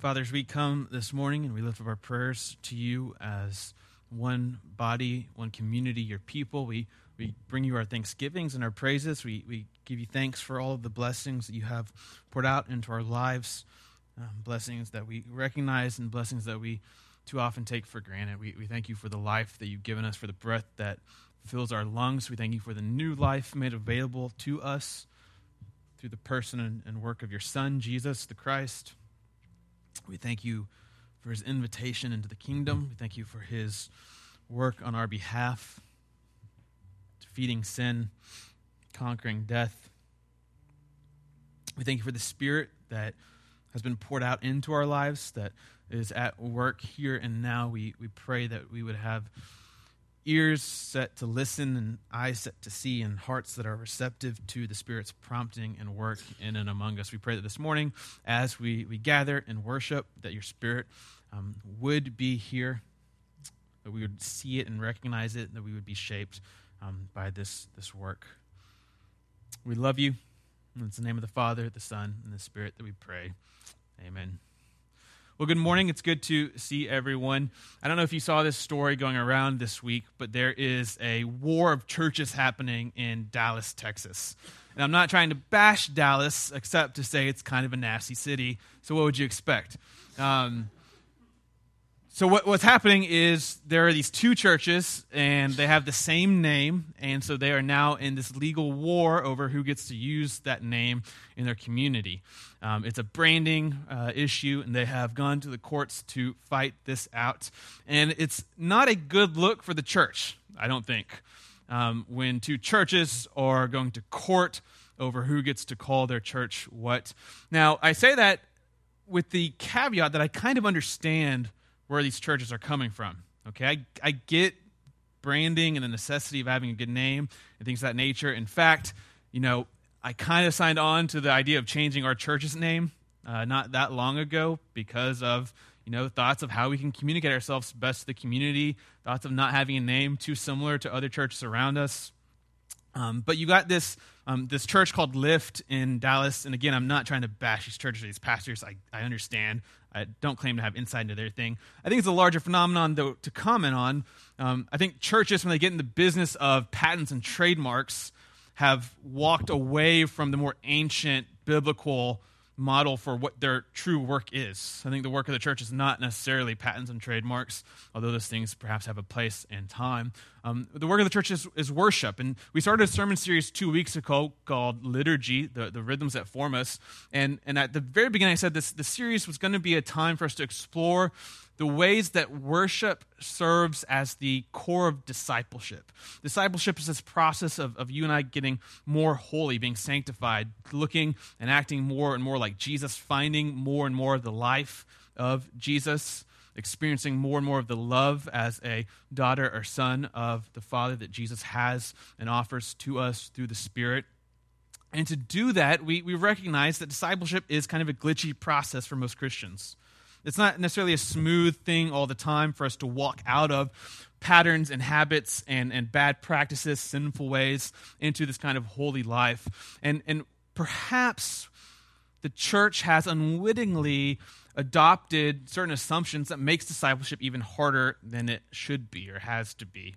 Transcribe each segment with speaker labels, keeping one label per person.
Speaker 1: Father, as we come this morning and we lift up our prayers to you as one body, one community, your people, we, we bring you our thanksgivings and our praises. We, we give you thanks for all of the blessings that you have poured out into our lives, um, blessings that we recognize and blessings that we too often take for granted. We, we thank you for the life that you've given us, for the breath that fills our lungs. We thank you for the new life made available to us through the person and, and work of your Son, Jesus the Christ. We thank you for his invitation into the kingdom. We thank you for his work on our behalf, defeating sin, conquering death. We thank you for the Spirit that has been poured out into our lives, that is at work here and now. We, we pray that we would have ears set to listen and eyes set to see and hearts that are receptive to the Spirit's prompting and work in and among us. We pray that this morning, as we, we gather and worship, that your Spirit um, would be here, that we would see it and recognize it, and that we would be shaped um, by this, this work. We love you. it's the name of the Father, the Son, and the Spirit that we pray. Amen. Well, good morning. It's good to see everyone. I don't know if you saw this story going around this week, but there is a war of churches happening in Dallas, Texas. And I'm not trying to bash Dallas, except to say it's kind of a nasty city. So, what would you expect? Um, so what, what's happening is there are these two churches and they have the same name and so they are now in this legal war over who gets to use that name in their community. Um, it's a branding uh, issue and they have gone to the courts to fight this out. And it's not a good look for the church i don't think um, when two churches are going to court over who gets to call their church what. Now i say that with the caveat that i kind of understand where these churches are coming from. Okay, I, I get branding and the necessity of having a good name and things of that nature. In fact, you know, I kind of signed on to the idea of changing our church's name uh, not that long ago because of you know thoughts of how we can communicate ourselves best to the community, thoughts of not having a name too similar to other churches around us. Um, but you got this um, this church called Lift in Dallas, and again, I'm not trying to bash these churches, or these pastors. I, I understand. I don't claim to have insight into their thing. I think it's a larger phenomenon, though, to comment on. Um, I think churches, when they get in the business of patents and trademarks, have walked away from the more ancient biblical model for what their true work is. I think the work of the church is not necessarily patents and trademarks, although those things perhaps have a place and time. Um, the work of the church is, is, worship. And we started a sermon series two weeks ago called Liturgy, the, the rhythms that form us. And, and at the very beginning, I said this the series was going to be a time for us to explore the ways that worship serves as the core of discipleship. Discipleship is this process of, of you and I getting more holy, being sanctified, looking and acting more and more like Jesus, finding more and more of the life of Jesus, experiencing more and more of the love as a daughter or son of the Father that Jesus has and offers to us through the Spirit. And to do that, we, we recognize that discipleship is kind of a glitchy process for most Christians. It's not necessarily a smooth thing all the time for us to walk out of patterns and habits and, and bad practices, sinful ways, into this kind of holy life. And, and perhaps the church has unwittingly adopted certain assumptions that makes discipleship even harder than it should be or has to be.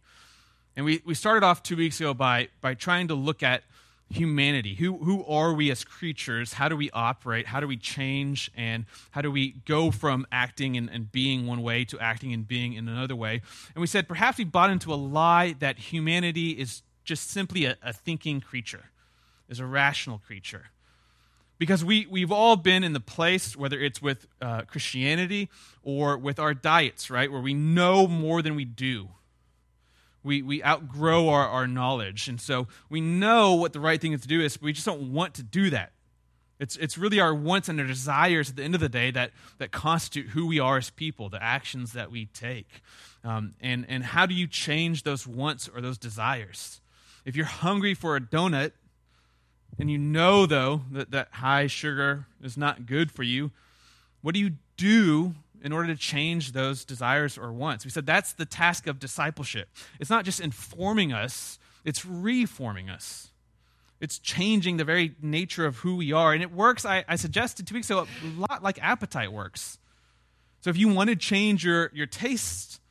Speaker 1: And we, we started off two weeks ago by, by trying to look at humanity. Who, who are we as creatures? How do we operate? How do we change? And how do we go from acting and, and being one way to acting and being in another way? And we said perhaps we bought into a lie that humanity is just simply a, a thinking creature, is a rational creature. Because we, we've all been in the place, whether it's with uh, Christianity or with our diets, right, where we know more than we do we, we outgrow our, our knowledge. And so we know what the right thing is to do is, but we just don't want to do that. It's, it's really our wants and our desires at the end of the day that, that constitute who we are as people, the actions that we take. Um, and, and how do you change those wants or those desires? If you're hungry for a donut, and you know, though, that, that high sugar is not good for you, what do you do in order to change those desires or wants. We said that's the task of discipleship. It's not just informing us, it's reforming us. It's changing the very nature of who we are. And it works, I, I suggested two weeks ago, a lot like appetite works. So if you want to change your, your taste,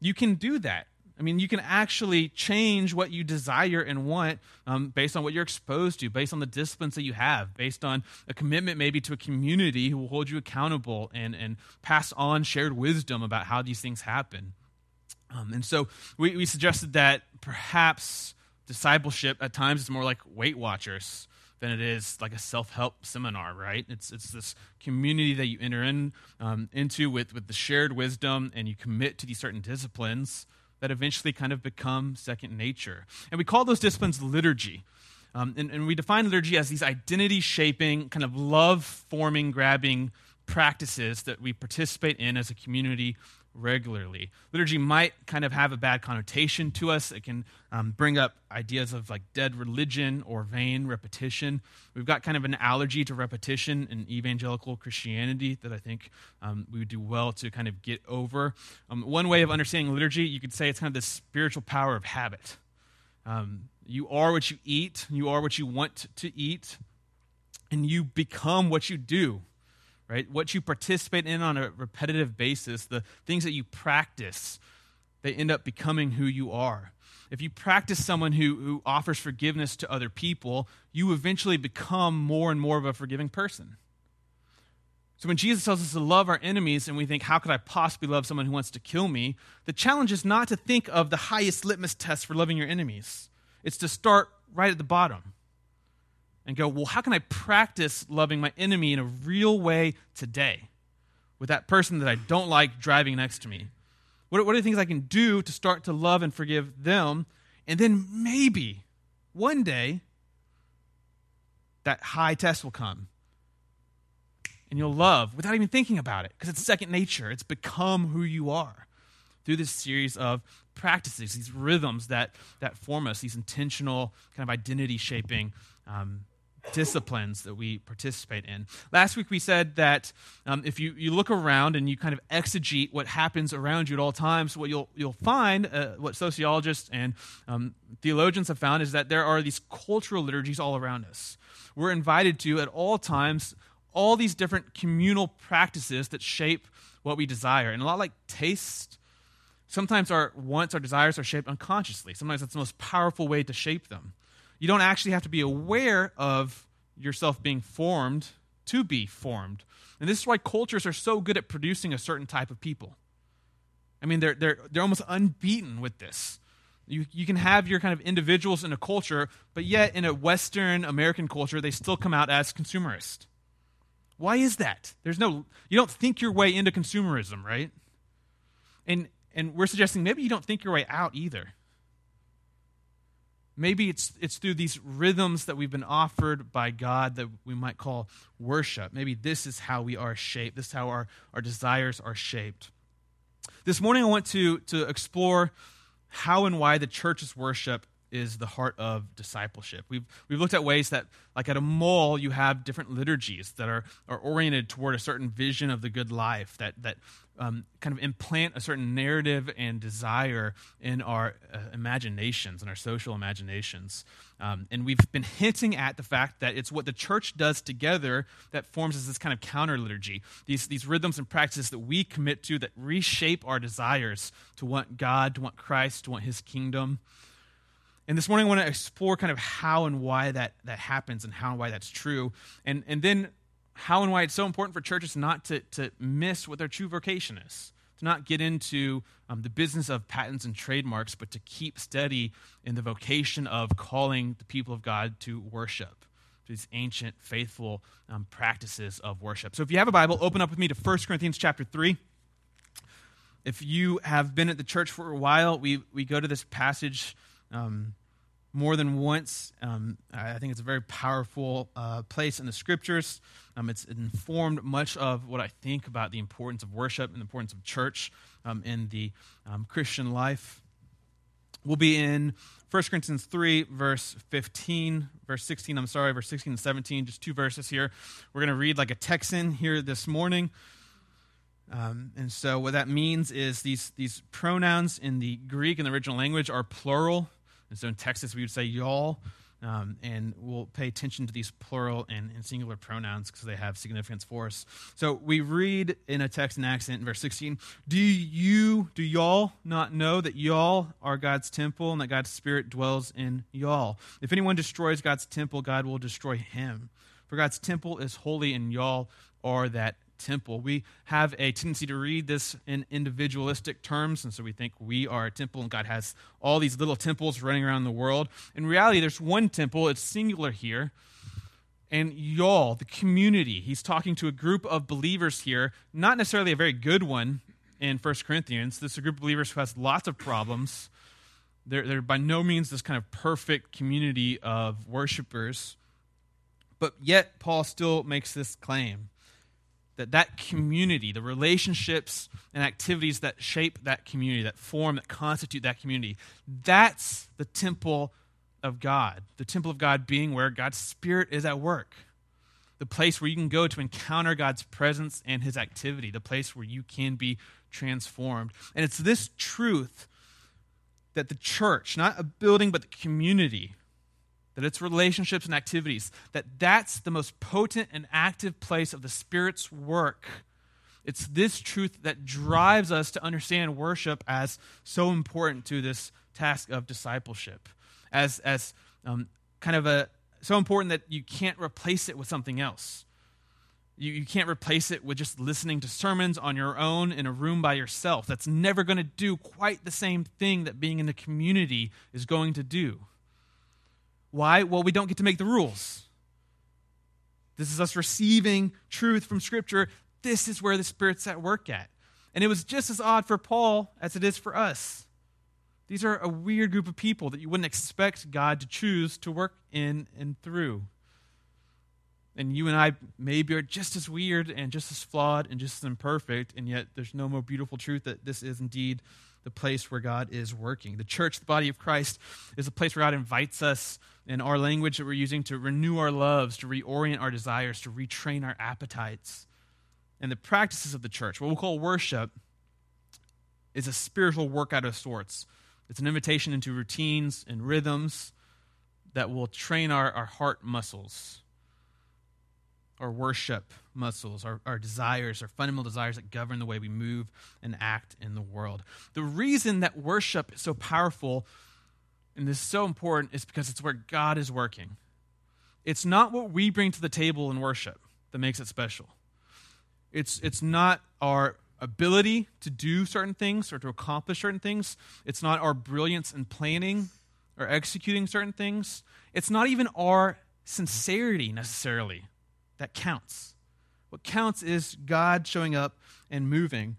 Speaker 1: you can do that. I mean, you can actually change what you desire and want um, based on what you're exposed to, based on the disciplines that you have, based on a commitment maybe to a community who will hold you accountable and, and pass on shared wisdom about how these things happen. Um, and so we, we suggested that perhaps discipleship at times is more like Weight Watchers than it is like a self-help seminar, right? It's it's this community that you enter in um, into with with the shared wisdom, and you commit to these certain disciplines that eventually kind of become second nature. And we call those disciplines liturgy. Um, and, and we define liturgy as these identity shaping, kind of love forming, grabbing practices that we participate in as a community regularly. Liturgy might kind of have a bad connotation to us. It can um, bring up ideas of like dead religion or vain repetition. We've got kind of an allergy to repetition in evangelical Christianity that I think um, we would do well to kind of get over. Um, one way of understanding liturgy, you could say it's kind of the spiritual power of habit. Um, you are what you eat, you are what you want to eat, and you become what you do right? What you participate in on a repetitive basis, the things that you practice, they end up becoming who you are. If you practice someone who, who offers forgiveness to other people, you eventually become more and more of a forgiving person. So when Jesus tells us to love our enemies and we think, how could I possibly love someone who wants to kill me? The challenge is not to think of the highest litmus test for loving your enemies, it's to start right at the bottom and go, well, how can I practice loving my enemy in a real way today with that person that I don't like driving next to me? What, what are the things I can do to start to love and forgive them? And then maybe one day that high test will come and you'll love without even thinking about it because it's second nature. It's become who you are through this series of practices, these rhythms that, that form us, these intentional kind of identity shaping um, disciplines that we participate in. Last week we said that um, if you, you look around and you kind of exegete what happens around you at all times, what you'll, you'll find, uh, what sociologists and um, theologians have found, is that there are these cultural liturgies all around us. We're invited to, at all times, all these different communal practices that shape what we desire. And a lot like taste, sometimes our wants, our desires are shaped unconsciously. Sometimes that's the most powerful way to shape them you don't actually have to be aware of yourself being formed to be formed. And this is why cultures are so good at producing a certain type of people. I mean, they're, they're, they're almost unbeaten with this. You, you can have your kind of individuals in a culture, but yet in a Western American culture, they still come out as consumerist. Why is that? There's no, you don't think your way into consumerism, right? And, and we're suggesting maybe you don't think your way out either. Maybe it's, it's through these rhythms that we've been offered by God that we might call worship. Maybe this is how we are shaped. This is how our, our desires are shaped. This morning, I want to, to explore how and why the church's worship is the heart of discipleship. We've, we've looked at ways that, like at a mall, you have different liturgies that are, are oriented toward a certain vision of the good life, that, that um, kind of implant a certain narrative and desire in our uh, imaginations and our social imaginations. Um, and we've been hinting at the fact that it's what the church does together that forms this kind of counter liturgy. These, these rhythms and practices that we commit to that reshape our desires to want God, to want Christ, to want His kingdom. And this morning I want to explore kind of how and why that, that happens and how and why that's true. And, and then how and why it's so important for churches not to, to miss what their true vocation is, to not get into um, the business of patents and trademarks, but to keep steady in the vocation of calling the people of God to worship, to these ancient, faithful um, practices of worship. So if you have a Bible, open up with me to 1 Corinthians chapter 3. If you have been at the church for a while, we, we go to this passage. Um, more than once. Um, I think it's a very powerful uh, place in the scriptures. Um, it's informed much of what I think about the importance of worship and the importance of church um, in the um, Christian life. We'll be in 1 Corinthians 3, verse 15, verse 16, I'm sorry, verse 16 and 17, just two verses here. We're going to read like a Texan here this morning. Um, and so, what that means is these, these pronouns in the Greek and the original language are plural. And so in Texas, we would say y'all. Um, and we'll pay attention to these plural and, and singular pronouns because they have significance for us. So we read in a Texan accent in verse 16 Do you, do y'all not know that y'all are God's temple and that God's Spirit dwells in y'all? If anyone destroys God's temple, God will destroy him. For God's temple is holy, and y'all are that temple. We have a tendency to read this in individualistic terms, and so we think we are a temple and God has all these little temples running around the world. In reality, there's one temple, it's singular here. And y'all, the community, he's talking to a group of believers here, not necessarily a very good one in 1 Corinthians. This is a group of believers who has lots of problems. They're, they're by no means this kind of perfect community of worshipers. But yet, Paul still makes this claim that that community, the relationships and activities that shape that community, that form, that constitute that community, that's the temple of God. The temple of God being where God's Spirit is at work. The place where you can go to encounter God's presence and his activity, the place where you can be transformed. And it's this truth that the church, not a building, but the community, that it's relationships and activities, that that's the most potent and active place of the Spirit's work. It's this truth that drives us to understand worship as so important to this task of discipleship, as, as um, kind of a so important that you can't replace it with something else. You, you can't replace it with just listening to sermons on your own in a room by yourself. That's never going to do quite the same thing that being in the community is going to do. Why? Well, we don't get to make the rules. This is us receiving truth from Scripture. This is where the Spirit's at work at. And it was just as odd for Paul as it is for us. These are a weird group of people that you wouldn't expect God to choose to work in and through. And you and I maybe are just as weird and just as flawed and just as imperfect, and yet there's no more beautiful truth that this is indeed the place where God is working. The church, the body of Christ, is a place where God invites us in our language that we're using to renew our loves, to reorient our desires, to retrain our appetites. And the practices of the church, what we'll call worship, is a spiritual workout of sorts. It's an invitation into routines and rhythms that will train our, our heart muscles, our worship muscles, our, our desires, our fundamental desires that govern the way we move and act in the world. The reason that worship is so powerful and is so important, is because it's where God is working. It's not what we bring to the table in worship that makes it special. It's, it's not our ability to do certain things or to accomplish certain things. It's not our brilliance in planning or executing certain things. It's not even our sincerity necessarily that counts. What counts is God showing up and moving.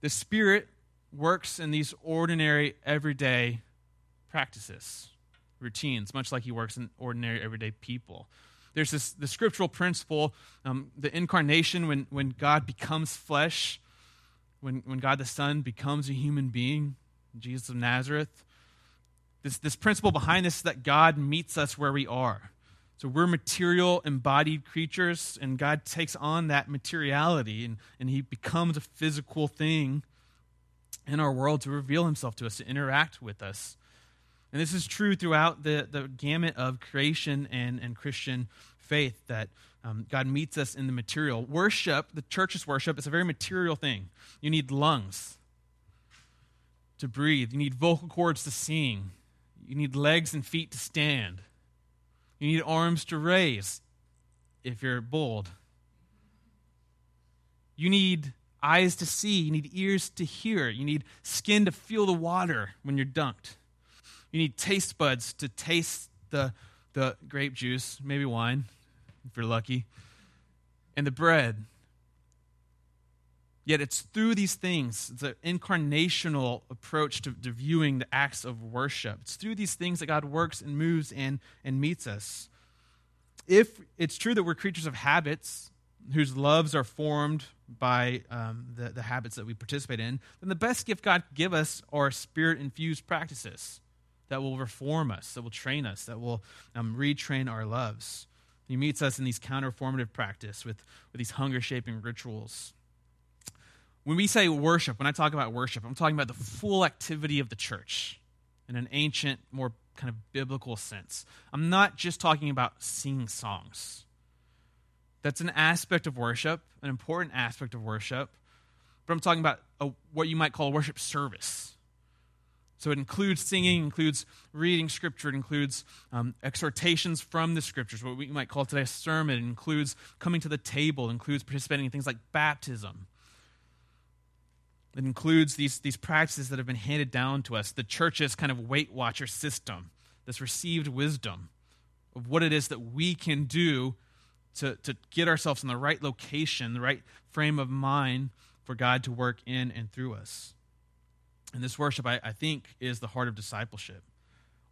Speaker 1: The Spirit works in these ordinary, everyday practices, routines, much like he works in ordinary, everyday people. There's this the scriptural principle, um, the incarnation, when, when God becomes flesh, when, when God the Son becomes a human being, Jesus of Nazareth. This, this principle behind this is that God meets us where we are. So we're material embodied creatures, and God takes on that materiality and, and He becomes a physical thing in our world to reveal Himself to us, to interact with us. And this is true throughout the, the gamut of creation and, and Christian faith that um, God meets us in the material. Worship, the church's worship, is a very material thing. You need lungs to breathe, you need vocal cords to sing, you need legs and feet to stand, you need arms to raise if you're bold. You need eyes to see, you need ears to hear, you need skin to feel the water when you're dunked. You need taste buds to taste the, the grape juice, maybe wine, if you're lucky, and the bread. Yet it's through these things, the incarnational approach to, to viewing the acts of worship. It's through these things that God works and moves and, and meets us. If it's true that we're creatures of habits, whose loves are formed by um, the, the habits that we participate in, then the best gift God give us are spirit infused practices that will reform us, that will train us, that will um, retrain our loves. He meets us in these counterformative practice with, with these hunger shaping rituals. When we say worship, when I talk about worship, I'm talking about the full activity of the church. in an ancient, more kind of biblical sense. I'm not just talking about singing songs. That's an aspect of worship, an important aspect of worship. But I'm talking about a, what you might call a worship service. So it includes singing, includes reading scripture, it includes um, exhortations from the scriptures, what we might call today a sermon. It includes coming to the table, includes participating in things like baptism. It includes these, these practices that have been handed down to us, the church's kind of Weight Watcher system, this received wisdom of what it is that we can do to, to get ourselves in the right location, the right frame of mind for God to work in and through us. And this worship, I, I think, is the heart of discipleship.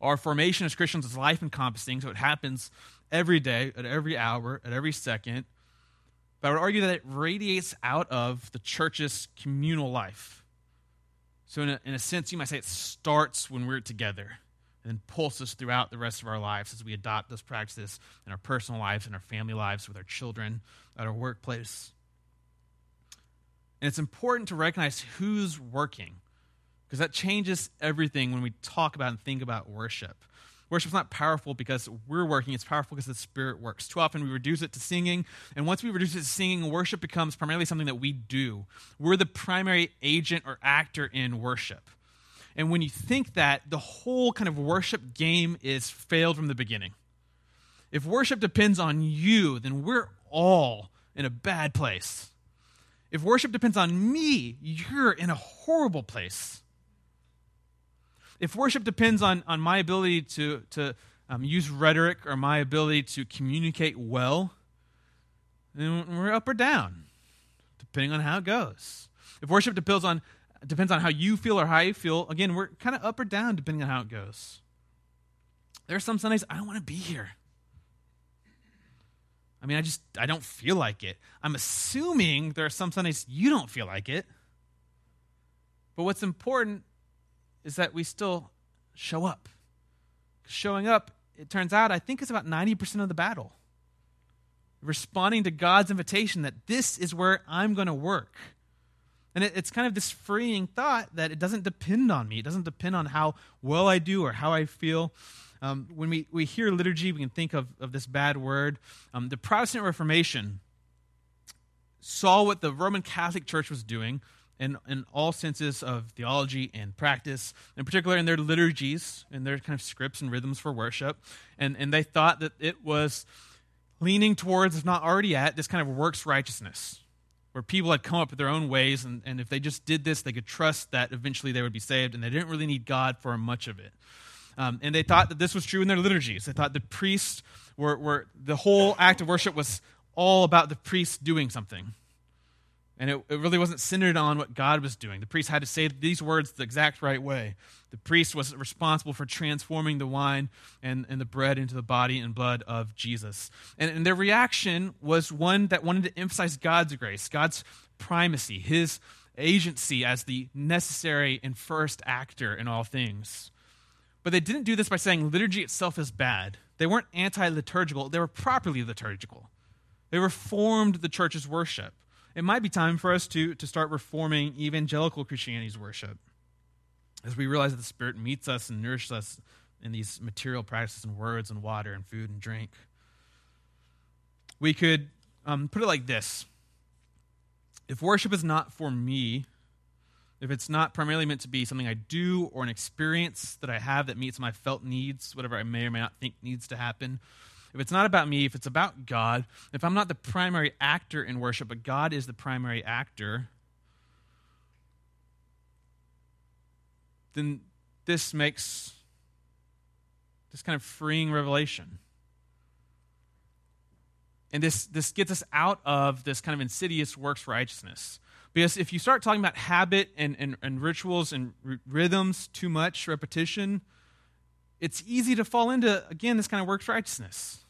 Speaker 1: Our formation as Christians is life encompassing, so it happens every day, at every hour, at every second. But I would argue that it radiates out of the church's communal life. So, in a, in a sense, you might say it starts when we're together and then pulses throughout the rest of our lives as we adopt those practices in our personal lives, in our family lives, with our children, at our workplace. And it's important to recognize who's working because that changes everything when we talk about and think about worship. Worship's not powerful because we're working, it's powerful because the Spirit works. Too often we reduce it to singing, and once we reduce it to singing, worship becomes primarily something that we do. We're the primary agent or actor in worship. And when you think that, the whole kind of worship game is failed from the beginning. If worship depends on you, then we're all in a bad place. If worship depends on me, you're in a horrible place if worship depends on, on my ability to, to um, use rhetoric or my ability to communicate well, then we're up or down, depending on how it goes. If worship depends on, depends on how you feel or how you feel, again, we're kind of up or down depending on how it goes. There are some Sundays I don't want to be here. I mean, I just I don't feel like it. I'm assuming there are some Sundays you don't feel like it. But what's important is that we still show up. Showing up, it turns out, I think is about 90% of the battle. Responding to God's invitation that this is where I'm going to work. And it, it's kind of this freeing thought that it doesn't depend on me. It doesn't depend on how well I do or how I feel. Um, when we, we hear liturgy, we can think of, of this bad word. Um, the Protestant Reformation saw what the Roman Catholic Church was doing in, in all senses of theology and practice, in particular in their liturgies and their kind of scripts and rhythms for worship. And, and they thought that it was leaning towards, if not already at, this kind of works righteousness, where people had come up with their own ways, and, and if they just did this, they could trust that eventually they would be saved, and they didn't really need God for much of it. Um, and they thought that this was true in their liturgies. They thought the priests were, were the whole act of worship was all about the priest doing something. And it, it really wasn't centered on what God was doing. The priest had to say these words the exact right way. The priest was responsible for transforming the wine and, and the bread into the body and blood of Jesus. And, and their reaction was one that wanted to emphasize God's grace, God's primacy, his agency as the necessary and first actor in all things. But they didn't do this by saying liturgy itself is bad. They weren't anti liturgical, they were properly liturgical. They reformed the church's worship it might be time for us to, to start reforming evangelical Christianity's worship as we realize that the Spirit meets us and nourishes us in these material practices and words and water and food and drink. We could um, put it like this If worship is not for me, if it's not primarily meant to be something I do or an experience that I have that meets my felt needs, whatever I may or may not think needs to happen, if it's not about me, if it's about God, if I'm not the primary actor in worship, but God is the primary actor, then this makes this kind of freeing revelation. And this, this gets us out of this kind of insidious works righteousness. Because if you start talking about habit and, and, and rituals and r- rhythms too much, repetition, it's easy to fall into, again, this kind of works righteousness.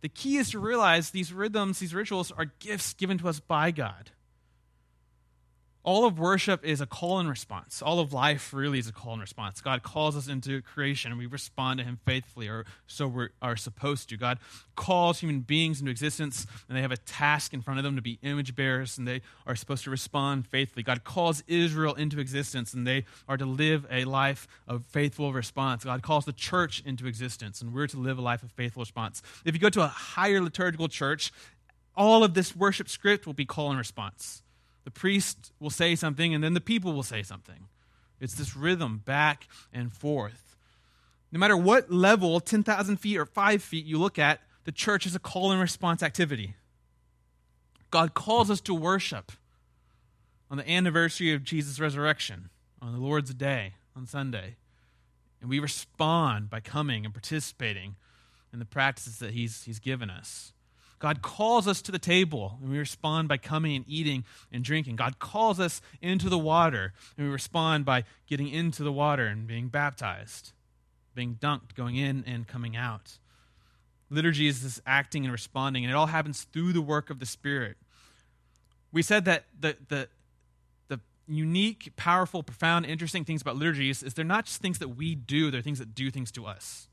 Speaker 1: The key is to realize these rhythms, these rituals, are gifts given to us by God. All of worship is a call and response. All of life really is a call and response. God calls us into creation and we respond to Him faithfully, or so we are supposed to. God calls human beings into existence and they have a task in front of them to be image bearers and they are supposed to respond faithfully. God calls Israel into existence and they are to live a life of faithful response. God calls the church into existence and we're to live a life of faithful response. If you go to a higher liturgical church, all of this worship script will be call and response. The priest will say something, and then the people will say something. It's this rhythm back and forth. No matter what level, 10,000 feet or 5 feet, you look at, the church is a call and response activity. God calls us to worship on the anniversary of Jesus' resurrection, on the Lord's Day, on Sunday. And we respond by coming and participating in the practices that He's, he's given us. God calls us to the table, and we respond by coming and eating and drinking. God calls us into the water, and we respond by getting into the water and being baptized, being dunked, going in and coming out. Liturgy is this acting and responding, and it all happens through the work of the Spirit. We said that the, the, the unique, powerful, profound, interesting things about liturgies is they're not just things that we do, they're things that do things to us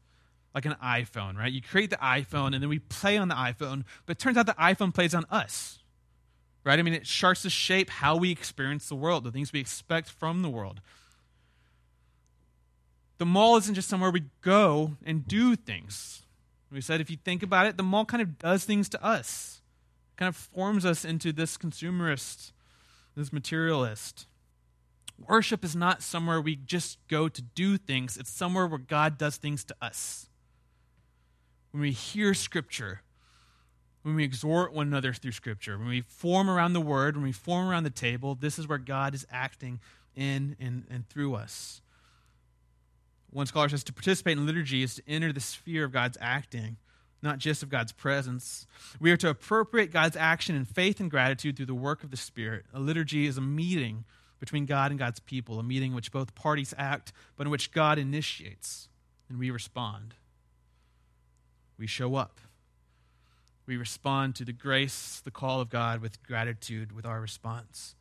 Speaker 1: like an iPhone, right? You create the iPhone and then we play on the iPhone, but it turns out the iPhone plays on us, right? I mean, it starts to shape how we experience the world, the things we expect from the world. The mall isn't just somewhere we go and do things. We said if you think about it, the mall kind of does things to us, it kind of forms us into this consumerist, this materialist. Worship is not somewhere we just go to do things, it's somewhere where God does things to us when we hear Scripture, when we exhort one another through Scripture, when we form around the Word, when we form around the table, this is where God is acting in and, and through us. One scholar says to participate in liturgy is to enter the sphere of God's acting, not just of God's presence. We are to appropriate God's action in faith and gratitude through the work of the Spirit. A liturgy is a meeting between God and God's people, a meeting in which both parties act, but in which God initiates and we respond we show up. We respond to the grace, the call of God with gratitude with our response.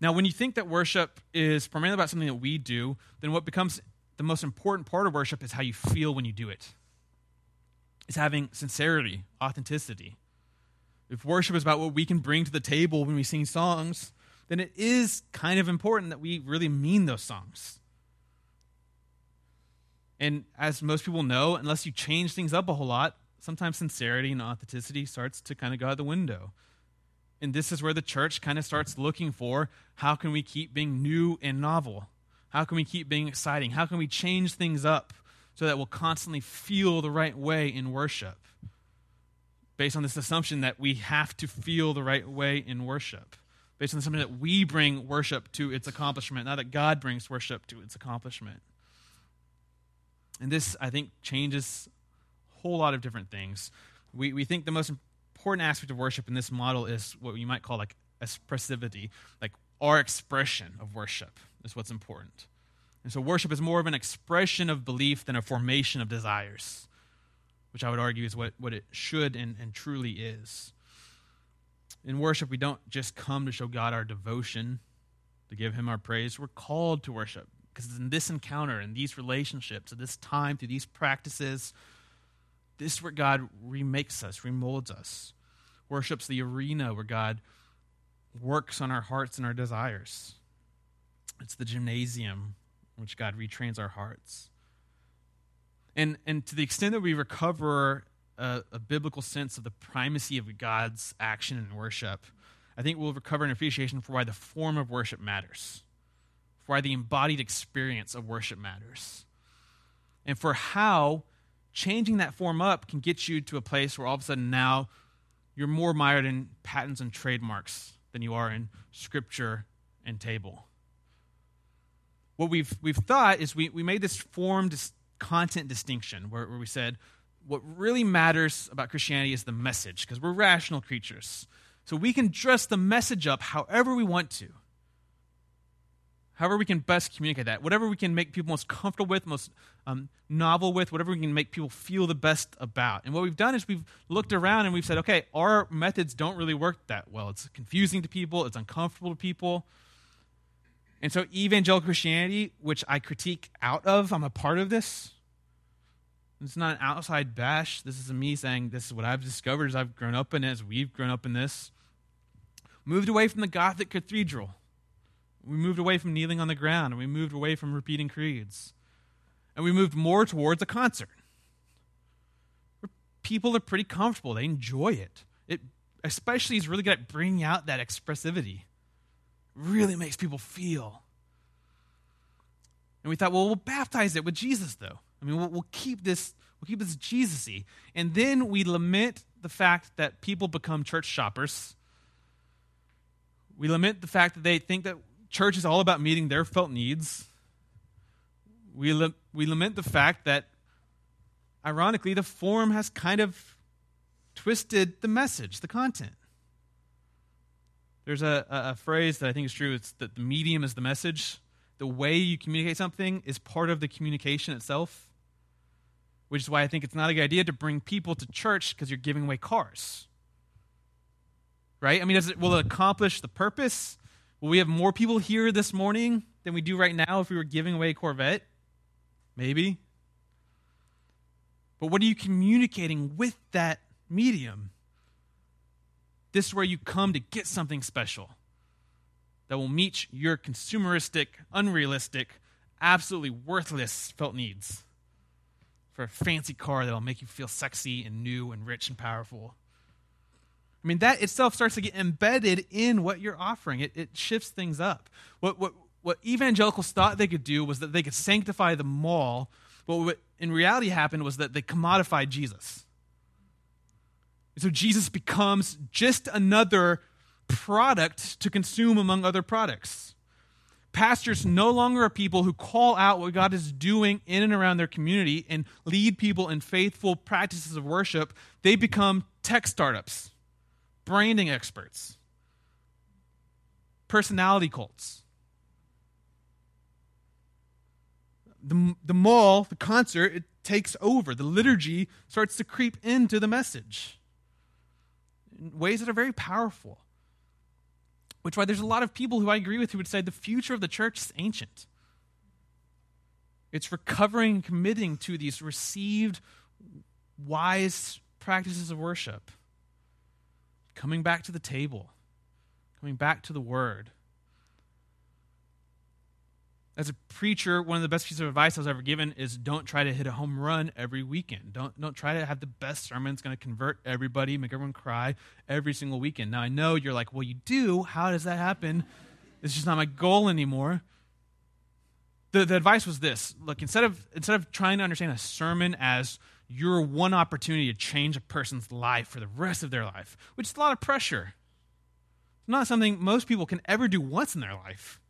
Speaker 1: Now, when you think that worship is primarily about something that we do, then what becomes the most important part of worship is how you feel when you do it. It's having sincerity, authenticity. If worship is about what we can bring to the table when we sing songs, then it is kind of important that we really mean those songs. And as most people know, unless you change things up a whole lot, sometimes sincerity and authenticity starts to kind of go out the window. And this is where the church kind of starts looking for how can we keep being new and novel? How can we keep being exciting? How can we change things up so that we'll constantly feel the right way in worship? Based on this assumption that we have to feel the right way in worship. Based on the assumption that we bring worship to its accomplishment, not that God brings worship to its accomplishment. And this, I think, changes a whole lot of different things. We, we think the most important aspect of worship in this model is what you might call like expressivity, like our expression of worship is what's important. And so worship is more of an expression of belief than a formation of desires, which I would argue is what, what it should and, and truly is. In worship, we don't just come to show God our devotion, to give Him our praise. We're called to worship because it's in this encounter, in these relationships, at this time, through these practices, this is where God remakes us, remolds us. Worship's the arena where God works on our hearts and our desires. It's the gymnasium in which God retrains our hearts. And, and to the extent that we recover a, a biblical sense of the primacy of God's action in worship, I think we'll recover an appreciation for why the form of worship matters for why the embodied experience of worship matters, and for how changing that form up can get you to a place where all of a sudden now you're more mired in patents and trademarks than you are in scripture and table. What we've, we've thought is we, we made this form dis- content distinction where, where we said what really matters about Christianity is the message because we're rational creatures. So we can dress the message up however we want to however we can best communicate that, whatever we can make people most comfortable with, most um, novel with, whatever we can make people feel the best about. And what we've done is we've looked around and we've said, okay, our methods don't really work that well. It's confusing to people, it's uncomfortable to people. And so, evangelical Christianity, which I critique out of, I'm a part of this. It's not an outside bash. This is me saying this is what I've discovered as I've grown up in as we've grown up in this. Moved away from the Gothic cathedral we moved away from kneeling on the ground, and we moved away from repeating creeds. And we moved more towards a concert. Where people are pretty comfortable, they enjoy it. It especially is really good at bringing out that expressivity. really makes people feel. And we thought, well, we'll baptize it with Jesus, though. I mean, we'll, we'll keep this we'll keep this Jesus-y. And then we lament the fact that people become church shoppers. We lament the fact that they think that church is all about meeting their felt needs. We, la- we lament the fact that, ironically, the form has kind of twisted the message, the content. There's a, a, a phrase that I think is true it's that the medium is the message. The way you communicate something is part of the communication itself, which is why I think it's not a good idea to bring people to church because you're giving away cars. Right? I mean, does it, will it accomplish the purpose? Will we have more people here this morning than we do right now if we were giving away a Corvette? Maybe. But what are you communicating with that medium? This is where you come to get something special that will meet your consumeristic, unrealistic, absolutely worthless felt needs for a fancy car that'll make you feel sexy and new and rich and powerful. I mean, that itself starts to get embedded in what you're offering. It, it shifts things up. What, what, what evangelicals thought they could do was that they could sanctify the mall, but what in reality happened was that they commodified Jesus. And So Jesus becomes just another product to consume among other products. Pastors no longer are people who call out what God is doing in and around their community and lead people in faithful practices of worship. They become tech startups branding experts, personality cults. The, the mall, the concert, it takes over. The liturgy starts to creep into the message in ways that are very powerful. Which why there's a lot of people who I agree with who would say the future of the church is ancient. It's recovering and committing to these received wise practices of worship coming back to the table, coming back to the word. As a preacher, one of the best pieces of advice I was ever given is don't try to hit a home run every weekend. Don't, don't try to have the best sermon that's going to convert everybody, make everyone cry every single weekend. Now, I know you're like, well, you do. How does that happen? It's just not my goal anymore. The, the advice was this look, instead of, instead of trying to understand a sermon as your one opportunity to change a person's life for the rest of their life, which is a lot of pressure. It's not something most people can ever do once in their life,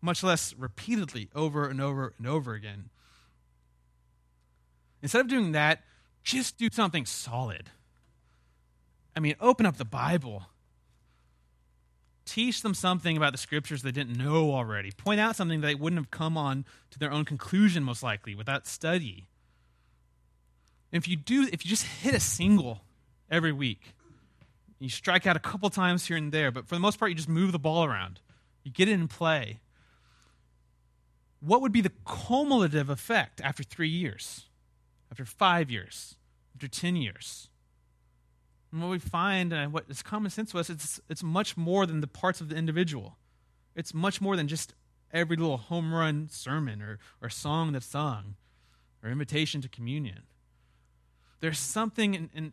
Speaker 1: much less repeatedly over and over and over again. Instead of doing that, just do something solid. I mean, open up the Bible. Teach them something about the scriptures they didn't know already. Point out something they wouldn't have come on to their own conclusion, most likely, without study. If you do, if you just hit a single every week, you strike out a couple times here and there, but for the most part, you just move the ball around. You get it in play. What would be the cumulative effect after three years, after five years, after 10 years? And what we find, and what is common sense to us, it's, it's much more than the parts of the individual. It's much more than just every little home run sermon or, or song that's sung or invitation to communion. There's something, and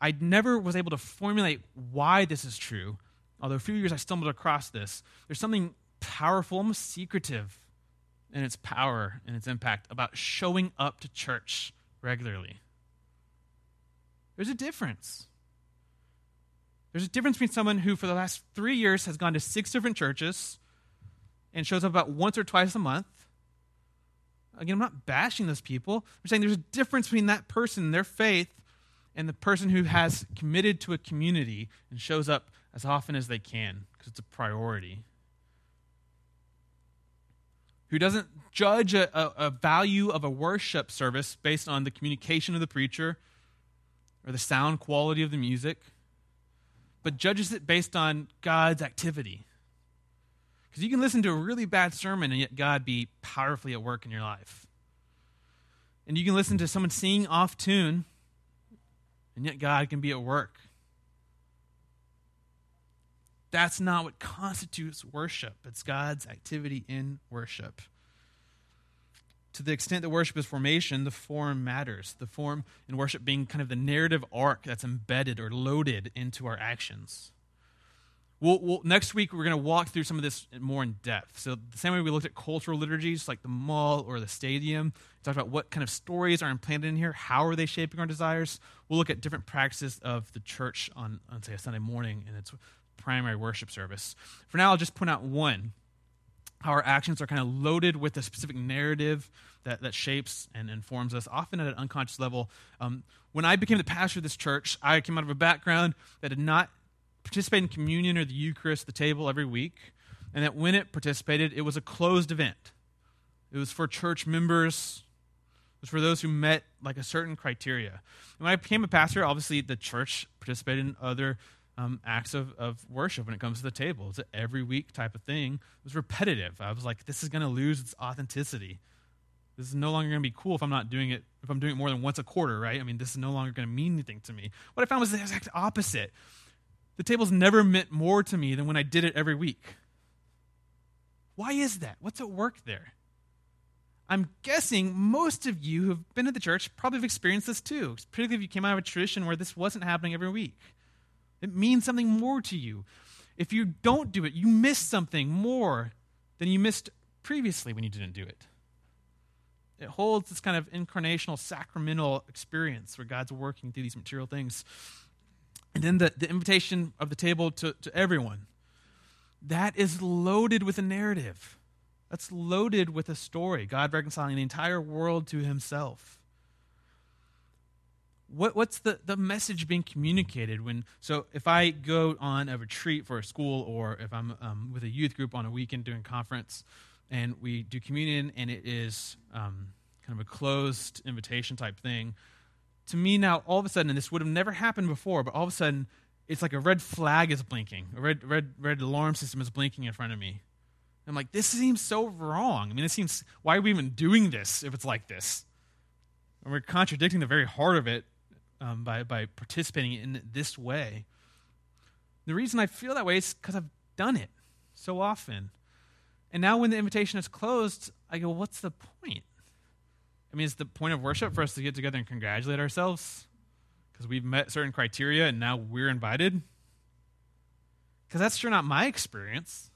Speaker 1: I never was able to formulate why this is true, although a few years I stumbled across this. There's something powerful, almost secretive in its power and its impact about showing up to church regularly. There's a difference. There's a difference between someone who, for the last three years, has gone to six different churches and shows up about once or twice a month, Again, I'm not bashing those people. I'm saying there's a difference between that person, their faith, and the person who has committed to a community and shows up as often as they can because it's a priority. who doesn't judge a, a, a, value of a worship service based on the communication of the preacher or the sound quality of the music, but judges it based on God's activity. Because you can listen to a really bad sermon and yet God be powerfully at work in your life. And you can listen to someone singing off tune and yet God can be at work. That's not what constitutes worship. It's God's activity in worship. To the extent that worship is formation, the form matters. The form in worship being kind of the narrative arc that's embedded or loaded into our actions. We'll, we'll, next week, we're going to walk through some of this more in depth. So, the same way we looked at cultural liturgies like the mall or the stadium, talked about what kind of stories are implanted in here, how are they shaping our desires. We'll look at different practices of the church on, on say, a Sunday morning and its primary worship service. For now, I'll just point out one how our actions are kind of loaded with a specific narrative that, that shapes and informs us, often at an unconscious level. Um, when I became the pastor of this church, I came out of a background that did not participate in communion or the Eucharist, the table every week, and that when it participated, it was a closed event. It was for church members. It was for those who met like a certain criteria. And when I became a pastor, obviously the church participated in other um, acts of, of worship when it comes to the table. It's an every week type of thing. It was repetitive. I was like, this is going to lose its authenticity. This is no longer going to be cool if I'm not doing it, if I'm doing it more than once a quarter, right? I mean, this is no longer going to mean anything to me. What I found was the exact opposite. The tables never meant more to me than when I did it every week. Why is that? What's at work there? I'm guessing most of you who've been at the church probably have experienced this too, particularly if you came out of a tradition where this wasn't happening every week. It means something more to you. If you don't do it, you miss something more than you missed previously when you didn't do it. It holds this kind of incarnational, sacramental experience where God's working through these material things. And then the, the invitation of the table to, to everyone. That is loaded with a narrative. That's loaded with a story. God reconciling the entire world to himself. What, what's the, the message being communicated when so if i go on a retreat for a school or if i'm um, with a youth group on a weekend doing conference and we do communion and it is um, kind of a closed invitation type thing to me now all of a sudden and this would have never happened before but all of a sudden it's like a red flag is blinking. A red red red alarm system is blinking in front of me. I'm like this seems so wrong. I mean it seems why are we even doing this if it's like this? And we're contradicting the very heart of it um, by, by participating in this way. The reason i feel that way is because i've done it so often. And now when the invitation is closed i go what's the point I mean, is the point of worship for us to get together and congratulate ourselves because we've met certain criteria and now we're invited? Because that's sure not my experience.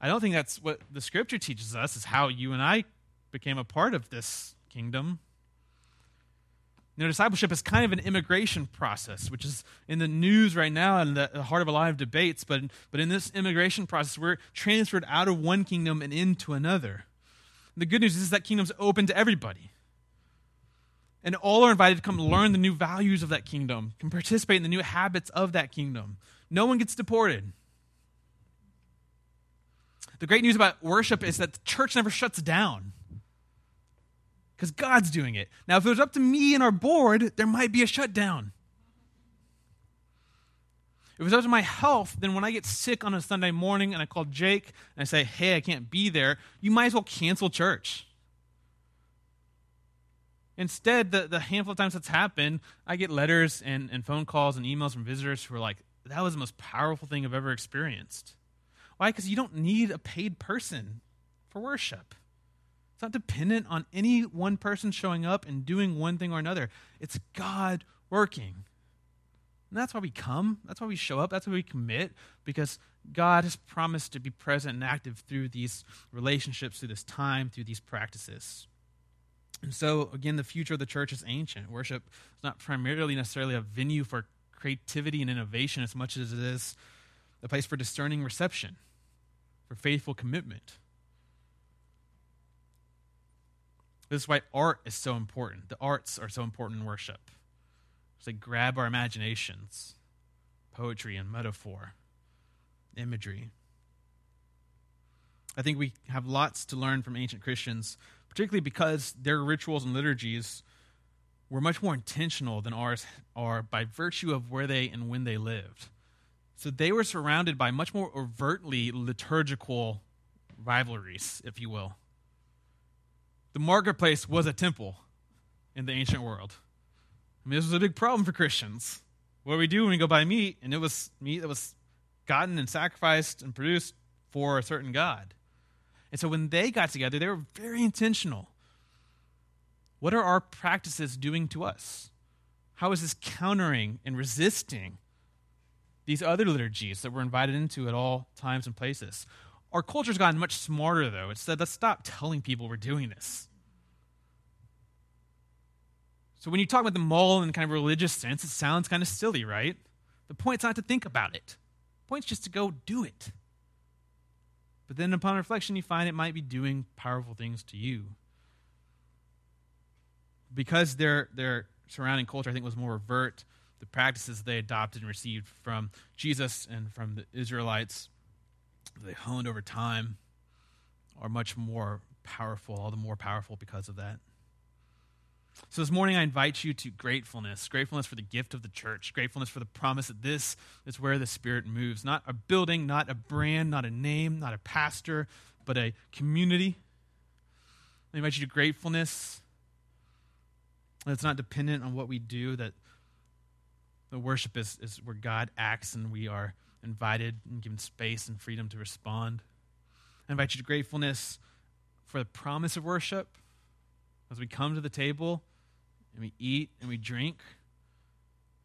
Speaker 1: I don't think that's what the scripture teaches us, is how you and I became a part of this kingdom. You know, discipleship is kind of an immigration process, which is in the news right now and the heart of a lot of debates. But, but in this immigration process, we're transferred out of one kingdom and into another. The good news is that kingdom's open to everybody. And all are invited to come learn the new values of that kingdom, can participate in the new habits of that kingdom. No one gets deported. The great news about worship is that the church never shuts down because God's doing it. Now, if it was up to me and our board, there might be a shutdown. If it was up to my health, then when I get sick on a Sunday morning and I call Jake and I say, hey, I can't be there, you might as well cancel church. Instead, the, the handful of times that's happened, I get letters and, and phone calls and emails from visitors who are like, that was the most powerful thing I've ever experienced. Why? Because you don't need a paid person for worship. It's not dependent on any one person showing up and doing one thing or another. It's God working. And that's why we come. That's why we show up. That's why we commit, because God has promised to be present and active through these relationships, through this time, through these practices. And so, again, the future of the church is ancient. Worship is not primarily necessarily a venue for creativity and innovation as much as it is a place for discerning reception, for faithful commitment. This is why art is so important. The arts are so important in worship. They grab our imaginations, poetry and metaphor, imagery. I think we have lots to learn from ancient Christians, particularly because their rituals and liturgies were much more intentional than ours are by virtue of where they and when they lived. So they were surrounded by much more overtly liturgical rivalries, if you will. The marketplace was a temple in the ancient world. I mean, this was a big problem for Christians. What do we do when we go buy meat, and it was meat that was gotten and sacrificed and produced for a certain God? And so when they got together, they were very intentional. What are our practices doing to us? How is this countering and resisting these other liturgies that we're invited into at all times and places? Our culture's gotten much smarter, though. It said, let's stop telling people we're doing this. So when you talk about the moral in kind of religious sense, it sounds kind of silly, right? The point's not to think about it. The point's just to go do it. But then upon reflection, you find it might be doing powerful things to you. Because their, their surrounding culture, I think, was more overt, the practices they adopted and received from Jesus and from the Israelites, they honed over time, are much more powerful, all the more powerful because of that. So this morning, I invite you to gratefulness gratefulness for the gift of the church, gratefulness for the promise that this is where the Spirit moves. Not a building, not a brand, not a name, not a pastor, but a community. I invite you to gratefulness. That's not dependent on what we do, that the worship is, is where God acts and we are invited and given space and freedom to respond. I invite you to gratefulness for the promise of worship as we come to the table and we eat and we drink,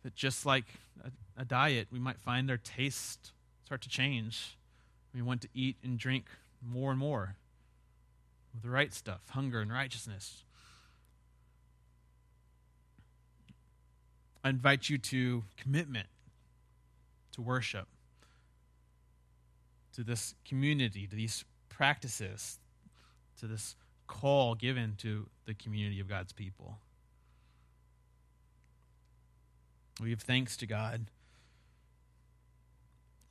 Speaker 1: that just like a, a diet, we might find our taste start to change. We want to eat and drink more and more of the right stuff, hunger and righteousness. I invite you to commitment to worship, to this community, to these practices, to this call given to the community of God's people. We give thanks to God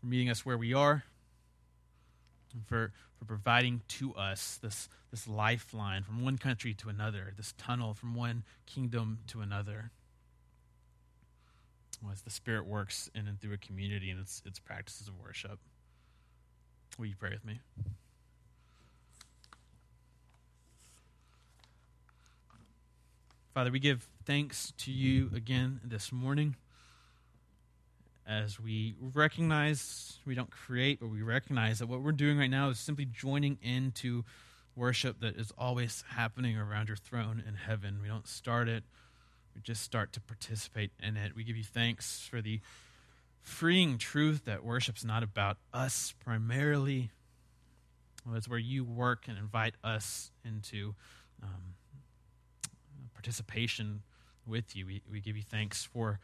Speaker 1: for meeting us where we are, and for, for providing to us this, this lifeline from one country to another, this tunnel from one kingdom to another. As the Spirit works in and through a community and its, its practices of worship. Will you pray with me? Father, we give thanks to you again this morning as we recognize we don't create, but we recognize that what we're doing right now is simply joining into worship that is always happening around your throne in heaven. We don't start it, we just start to participate in it. We give you thanks for the freeing truth that worship's not about us primarily. it's where you work and invite us into um, participation with you. We, we give you thanks for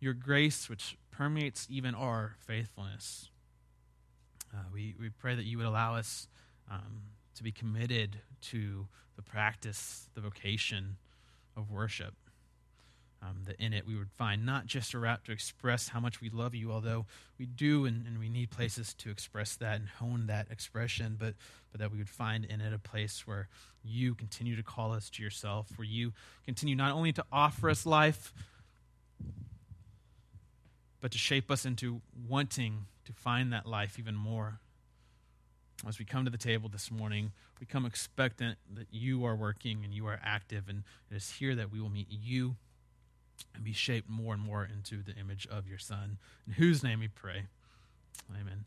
Speaker 1: your grace, which permeates even our faithfulness. Uh, we, we pray that you would allow us um, to be committed to the practice, the vocation of worship um, that in it we would find not just a route to express how much we love you, although we do and, and we need places to express that and hone that expression, but, but that we would find in it a place where you continue to call us to yourself, where you continue not only to offer us life, but to shape us into wanting to find that life even more. As we come to the table this morning, we come expectant that you are working and you are active, and it is here that we will meet you and be shaped more and more into the image of your Son, in whose name we pray. Amen.